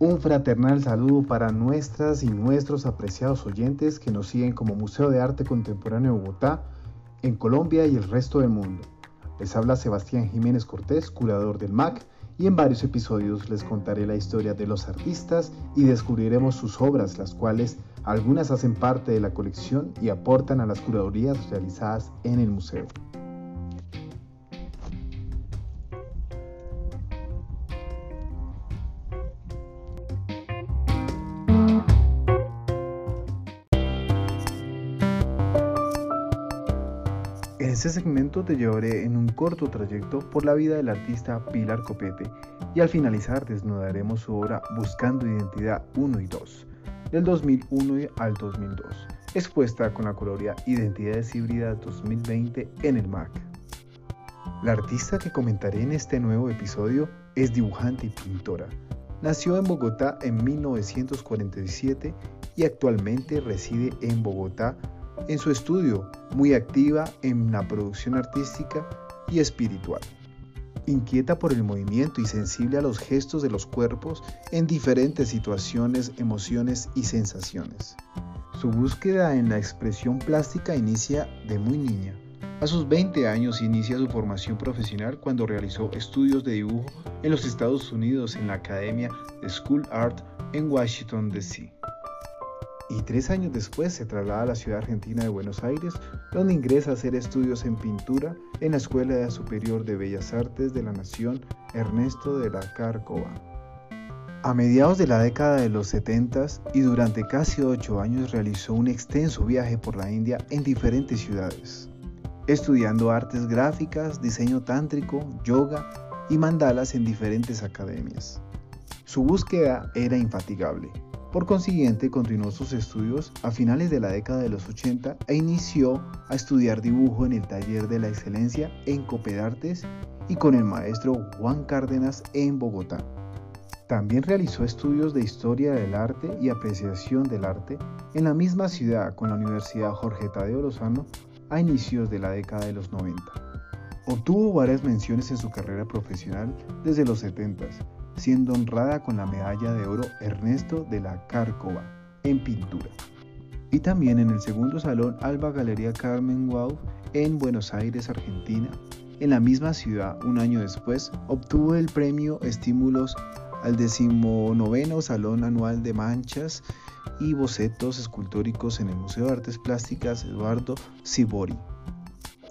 Un fraternal saludo para nuestras y nuestros apreciados oyentes que nos siguen como Museo de Arte Contemporáneo Bogotá, en Colombia y el resto del mundo. Les habla Sebastián Jiménez Cortés, curador del MAC, y en varios episodios les contaré la historia de los artistas y descubriremos sus obras, las cuales algunas hacen parte de la colección y aportan a las curadurías realizadas en el museo. Este segmento te llevaré en un corto trayecto por la vida del artista Pilar Copete y al finalizar desnudaremos su obra Buscando Identidad 1 y 2, del 2001 al 2002, expuesta con la coloría Identidades Híbridas 2020 en el MAC. La artista que comentaré en este nuevo episodio es dibujante y pintora. Nació en Bogotá en 1947 y actualmente reside en Bogotá en su estudio, muy activa en la producción artística y espiritual. Inquieta por el movimiento y sensible a los gestos de los cuerpos en diferentes situaciones, emociones y sensaciones. Su búsqueda en la expresión plástica inicia de muy niña. A sus 20 años inicia su formación profesional cuando realizó estudios de dibujo en los Estados Unidos en la Academia de School Art en Washington, D.C y tres años después se traslada a la ciudad argentina de Buenos Aires, donde ingresa a hacer estudios en pintura en la Escuela Superior de Bellas Artes de la Nación Ernesto de la Cárcova. A mediados de la década de los 70 y durante casi ocho años realizó un extenso viaje por la India en diferentes ciudades, estudiando artes gráficas, diseño tántrico, yoga y mandalas en diferentes academias. Su búsqueda era infatigable por consiguiente, continuó sus estudios a finales de la década de los 80 e inició a estudiar dibujo en el taller de la excelencia en Copedartes y con el maestro Juan Cárdenas en Bogotá. También realizó estudios de historia del arte y apreciación del arte en la misma ciudad con la Universidad Jorge Tadeo Lozano a inicios de la década de los 90. Obtuvo varias menciones en su carrera profesional desde los 70 siendo honrada con la medalla de oro Ernesto de la Cárcova en pintura. Y también en el segundo salón Alba Galería Carmen Wow en Buenos Aires, Argentina. En la misma ciudad, un año después, obtuvo el premio Estímulos al decimonoveno Salón Anual de Manchas y Bocetos Escultóricos en el Museo de Artes Plásticas Eduardo Sibori.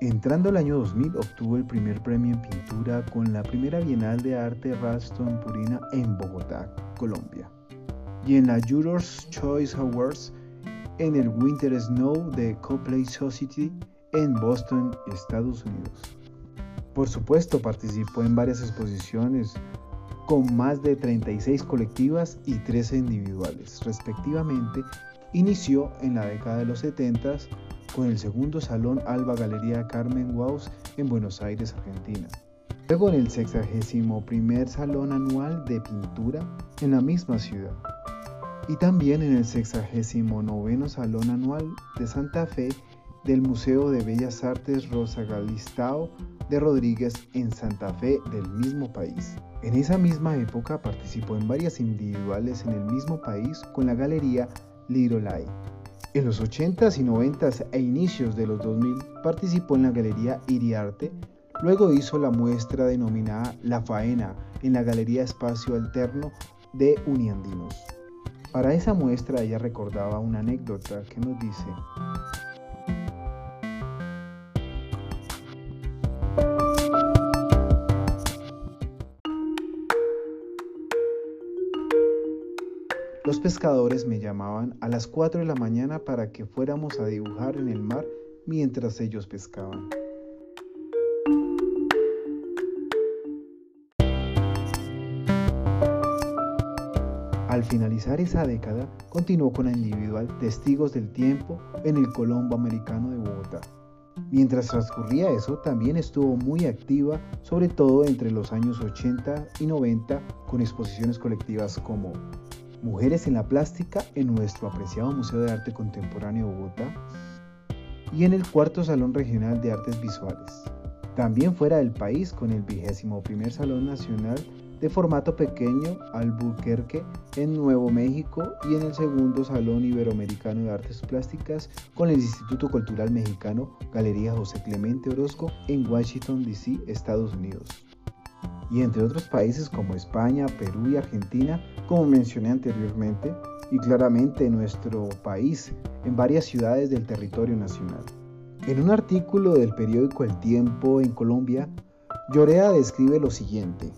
Entrando el año 2000 obtuvo el primer premio en pintura con la primera Bienal de Arte Raston Purina en Bogotá, Colombia. Y en la Jurors Choice Awards en el Winter Snow de Copley Society en Boston, Estados Unidos. Por supuesto, participó en varias exposiciones con más de 36 colectivas y 13 individuales, respectivamente. Inició en la década de los 70 con el segundo Salón Alba Galería Carmen Waus en Buenos Aires, Argentina. Luego en el 61 Salón Anual de Pintura en la misma ciudad. Y también en el 69 Salón Anual de Santa Fe del Museo de Bellas Artes Rosa Galistao de Rodríguez en Santa Fe del mismo país. En esa misma época participó en varias individuales en el mismo país con la galería Lirolai. En los 80s y 90s e inicios de los 2000 participó en la Galería Iriarte, luego hizo la muestra denominada La Faena en la Galería Espacio Alterno de Uniandinos. Para esa muestra ella recordaba una anécdota que nos dice, Los pescadores me llamaban a las 4 de la mañana para que fuéramos a dibujar en el mar mientras ellos pescaban. Al finalizar esa década, continuó con la individual Testigos del Tiempo en el Colombo Americano de Bogotá. Mientras transcurría eso, también estuvo muy activa, sobre todo entre los años 80 y 90, con exposiciones colectivas como Mujeres en la Plástica en nuestro apreciado Museo de Arte Contemporáneo Bogotá y en el cuarto Salón Regional de Artes Visuales. También fuera del país con el vigésimo primer Salón Nacional de formato pequeño Albuquerque en Nuevo México y en el segundo Salón Iberoamericano de Artes Plásticas con el Instituto Cultural Mexicano Galería José Clemente Orozco en Washington, D.C., Estados Unidos. Y entre otros países como España, Perú y Argentina, como mencioné anteriormente, y claramente en nuestro país, en varias ciudades del territorio nacional. En un artículo del periódico El Tiempo en Colombia, Llorea describe lo siguiente.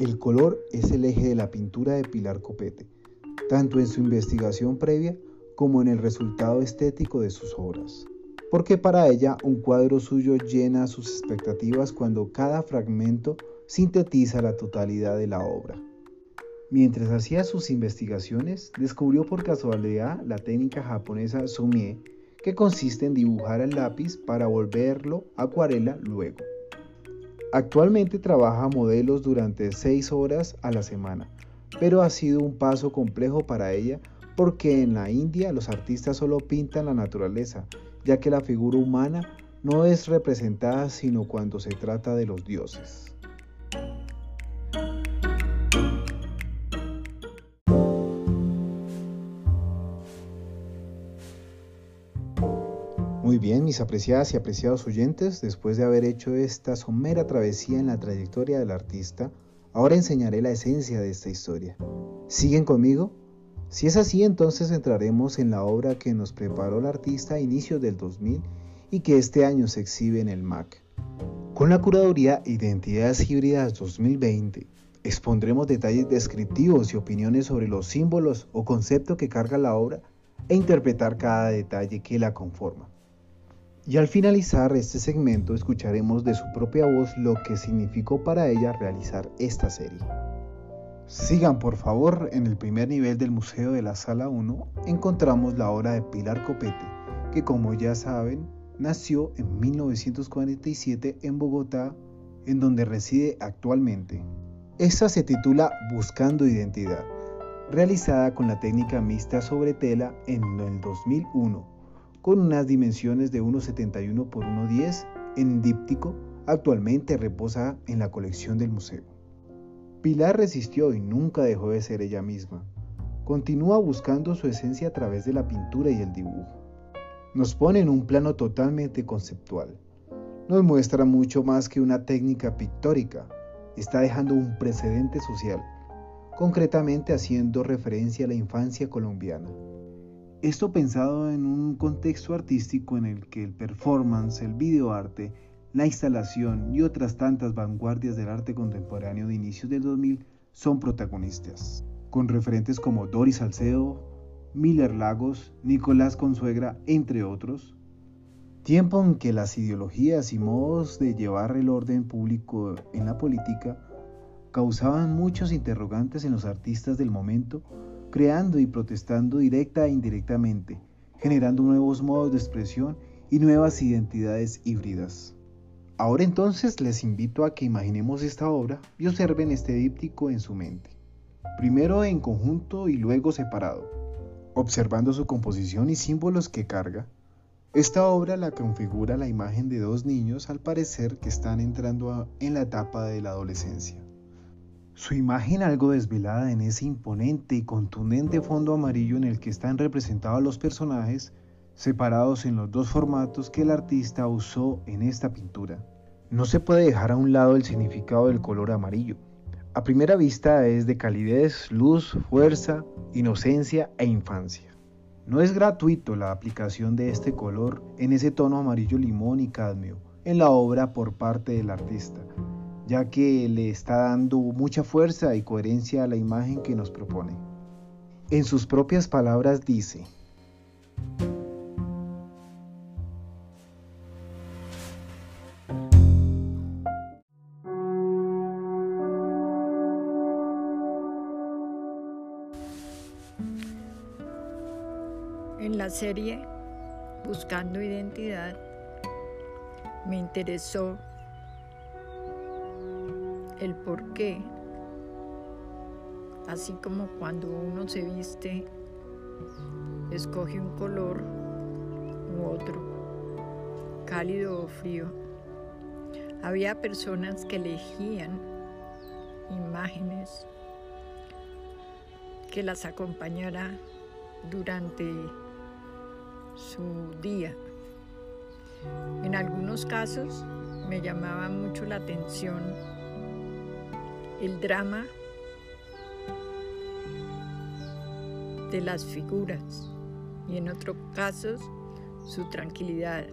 El color es el eje de la pintura de Pilar Copete, tanto en su investigación previa como en el resultado estético de sus obras. Porque para ella un cuadro suyo llena sus expectativas cuando cada fragmento sintetiza la totalidad de la obra. Mientras hacía sus investigaciones, descubrió por casualidad la técnica japonesa sumie, que consiste en dibujar al lápiz para volverlo acuarela luego. Actualmente trabaja modelos durante 6 horas a la semana, pero ha sido un paso complejo para ella porque en la India los artistas solo pintan la naturaleza, ya que la figura humana no es representada sino cuando se trata de los dioses. Muy bien, mis apreciadas y apreciados oyentes, después de haber hecho esta somera travesía en la trayectoria del artista, ahora enseñaré la esencia de esta historia. ¿Siguen conmigo? Si es así, entonces entraremos en la obra que nos preparó el artista a inicios del 2000 y que este año se exhibe en el MAC. Con la curaduría Identidades Híbridas 2020, expondremos detalles descriptivos y opiniones sobre los símbolos o conceptos que carga la obra e interpretar cada detalle que la conforma. Y al finalizar este segmento escucharemos de su propia voz lo que significó para ella realizar esta serie. Sigan por favor, en el primer nivel del Museo de la Sala 1 encontramos la obra de Pilar Copete, que como ya saben, nació en 1947 en Bogotá, en donde reside actualmente. Esta se titula Buscando Identidad, realizada con la técnica mixta sobre tela en el 2001 con unas dimensiones de 1,71 por 1,10 en díptico, actualmente reposa en la colección del museo. Pilar resistió y nunca dejó de ser ella misma. Continúa buscando su esencia a través de la pintura y el dibujo. Nos pone en un plano totalmente conceptual. Nos muestra mucho más que una técnica pictórica. Está dejando un precedente social, concretamente haciendo referencia a la infancia colombiana. Esto pensado en un contexto artístico en el que el performance, el videoarte, la instalación y otras tantas vanguardias del arte contemporáneo de inicios del 2000 son protagonistas, con referentes como Doris Salcedo, Miller Lagos, Nicolás Consuegra, entre otros. Tiempo en que las ideologías y modos de llevar el orden público en la política causaban muchos interrogantes en los artistas del momento creando y protestando directa e indirectamente, generando nuevos modos de expresión y nuevas identidades híbridas. Ahora entonces les invito a que imaginemos esta obra y observen este díptico en su mente, primero en conjunto y luego separado, observando su composición y símbolos que carga. Esta obra la configura la imagen de dos niños al parecer que están entrando en la etapa de la adolescencia. Su imagen algo desvelada en ese imponente y contundente fondo amarillo en el que están representados los personajes, separados en los dos formatos que el artista usó en esta pintura. No se puede dejar a un lado el significado del color amarillo. A primera vista es de calidez, luz, fuerza, inocencia e infancia. No es gratuito la aplicación de este color en ese tono amarillo limón y cadmio en la obra por parte del artista, ya que le está dando mucha fuerza y coherencia a la imagen que nos propone. En sus propias palabras dice, En la serie Buscando Identidad me interesó el por qué, así como cuando uno se viste, escoge un color u otro, cálido o frío. Había personas que elegían imágenes que las acompañara durante su día. En algunos casos me llamaba mucho la atención el drama de las figuras y en otros casos su tranquilidad.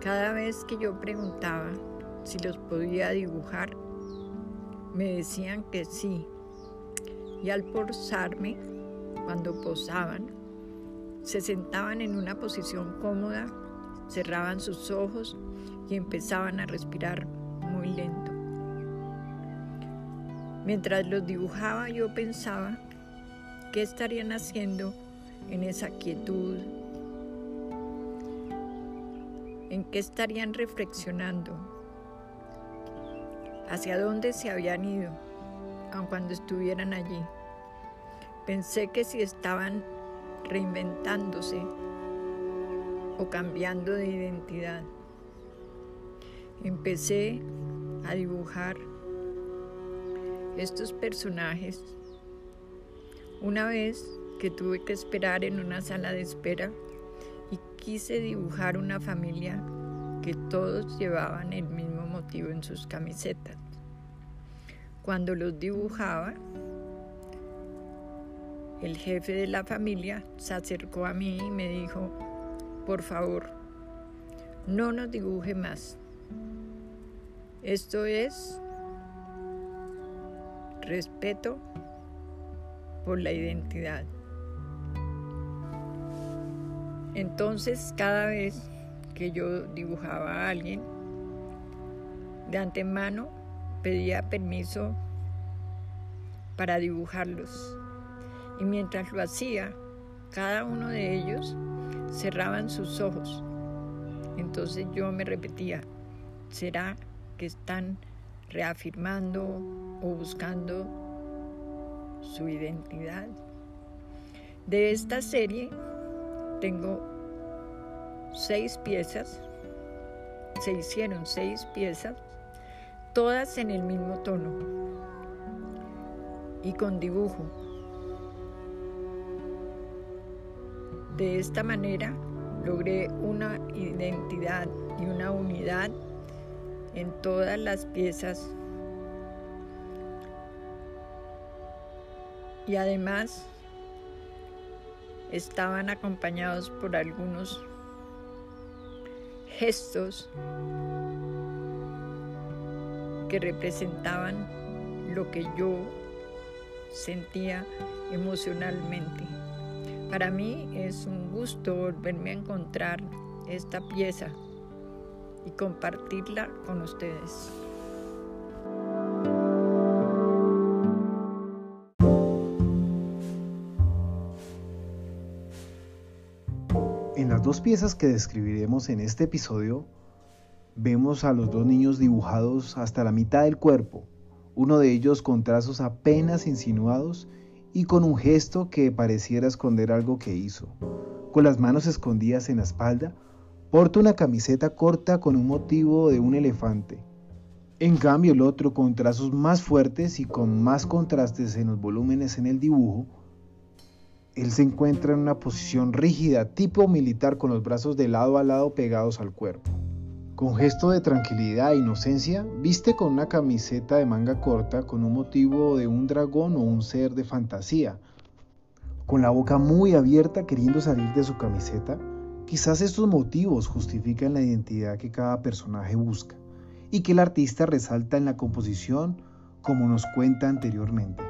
Cada vez que yo preguntaba si los podía dibujar, me decían que sí. Y al posarme, cuando posaban, se sentaban en una posición cómoda, cerraban sus ojos y empezaban a respirar muy lento. Mientras los dibujaba yo pensaba qué estarían haciendo en esa quietud, en qué estarían reflexionando, hacia dónde se habían ido, aun cuando estuvieran allí. Pensé que si estaban reinventándose o cambiando de identidad. Empecé a dibujar estos personajes una vez que tuve que esperar en una sala de espera y quise dibujar una familia que todos llevaban el mismo motivo en sus camisetas. Cuando los dibujaba, el jefe de la familia se acercó a mí y me dijo, por favor, no nos dibuje más. Esto es respeto por la identidad. Entonces, cada vez que yo dibujaba a alguien, de antemano pedía permiso para dibujarlos. Y mientras lo hacía, cada uno de ellos cerraban sus ojos. Entonces yo me repetía, ¿será que están reafirmando o buscando su identidad? De esta serie tengo seis piezas, se hicieron seis piezas, todas en el mismo tono y con dibujo. De esta manera logré una identidad y una unidad en todas las piezas y además estaban acompañados por algunos gestos que representaban lo que yo sentía emocionalmente. Para mí es un gusto volverme a encontrar esta pieza y compartirla con ustedes. En las dos piezas que describiremos en este episodio, vemos a los dos niños dibujados hasta la mitad del cuerpo, uno de ellos con trazos apenas insinuados y con un gesto que pareciera esconder algo que hizo. Con las manos escondidas en la espalda, porta una camiseta corta con un motivo de un elefante. En cambio, el otro, con trazos más fuertes y con más contrastes en los volúmenes en el dibujo, él se encuentra en una posición rígida, tipo militar, con los brazos de lado a lado pegados al cuerpo. Con gesto de tranquilidad e inocencia, viste con una camiseta de manga corta con un motivo de un dragón o un ser de fantasía. Con la boca muy abierta queriendo salir de su camiseta, quizás estos motivos justifican la identidad que cada personaje busca y que el artista resalta en la composición como nos cuenta anteriormente.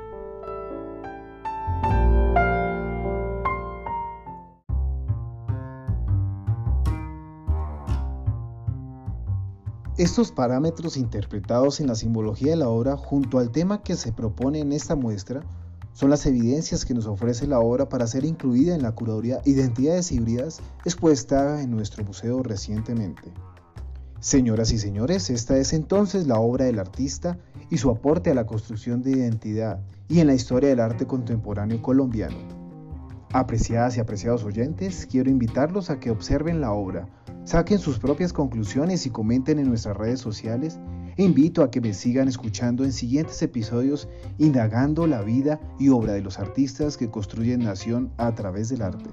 Estos parámetros interpretados en la simbología de la obra junto al tema que se propone en esta muestra son las evidencias que nos ofrece la obra para ser incluida en la curaduría Identidades Híbridas expuesta en nuestro museo recientemente. Señoras y señores, esta es entonces la obra del artista y su aporte a la construcción de identidad y en la historia del arte contemporáneo colombiano. Apreciadas y apreciados oyentes, quiero invitarlos a que observen la obra, saquen sus propias conclusiones y comenten en nuestras redes sociales. Invito a que me sigan escuchando en siguientes episodios indagando la vida y obra de los artistas que construyen nación a través del arte.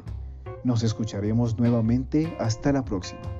Nos escucharemos nuevamente. Hasta la próxima.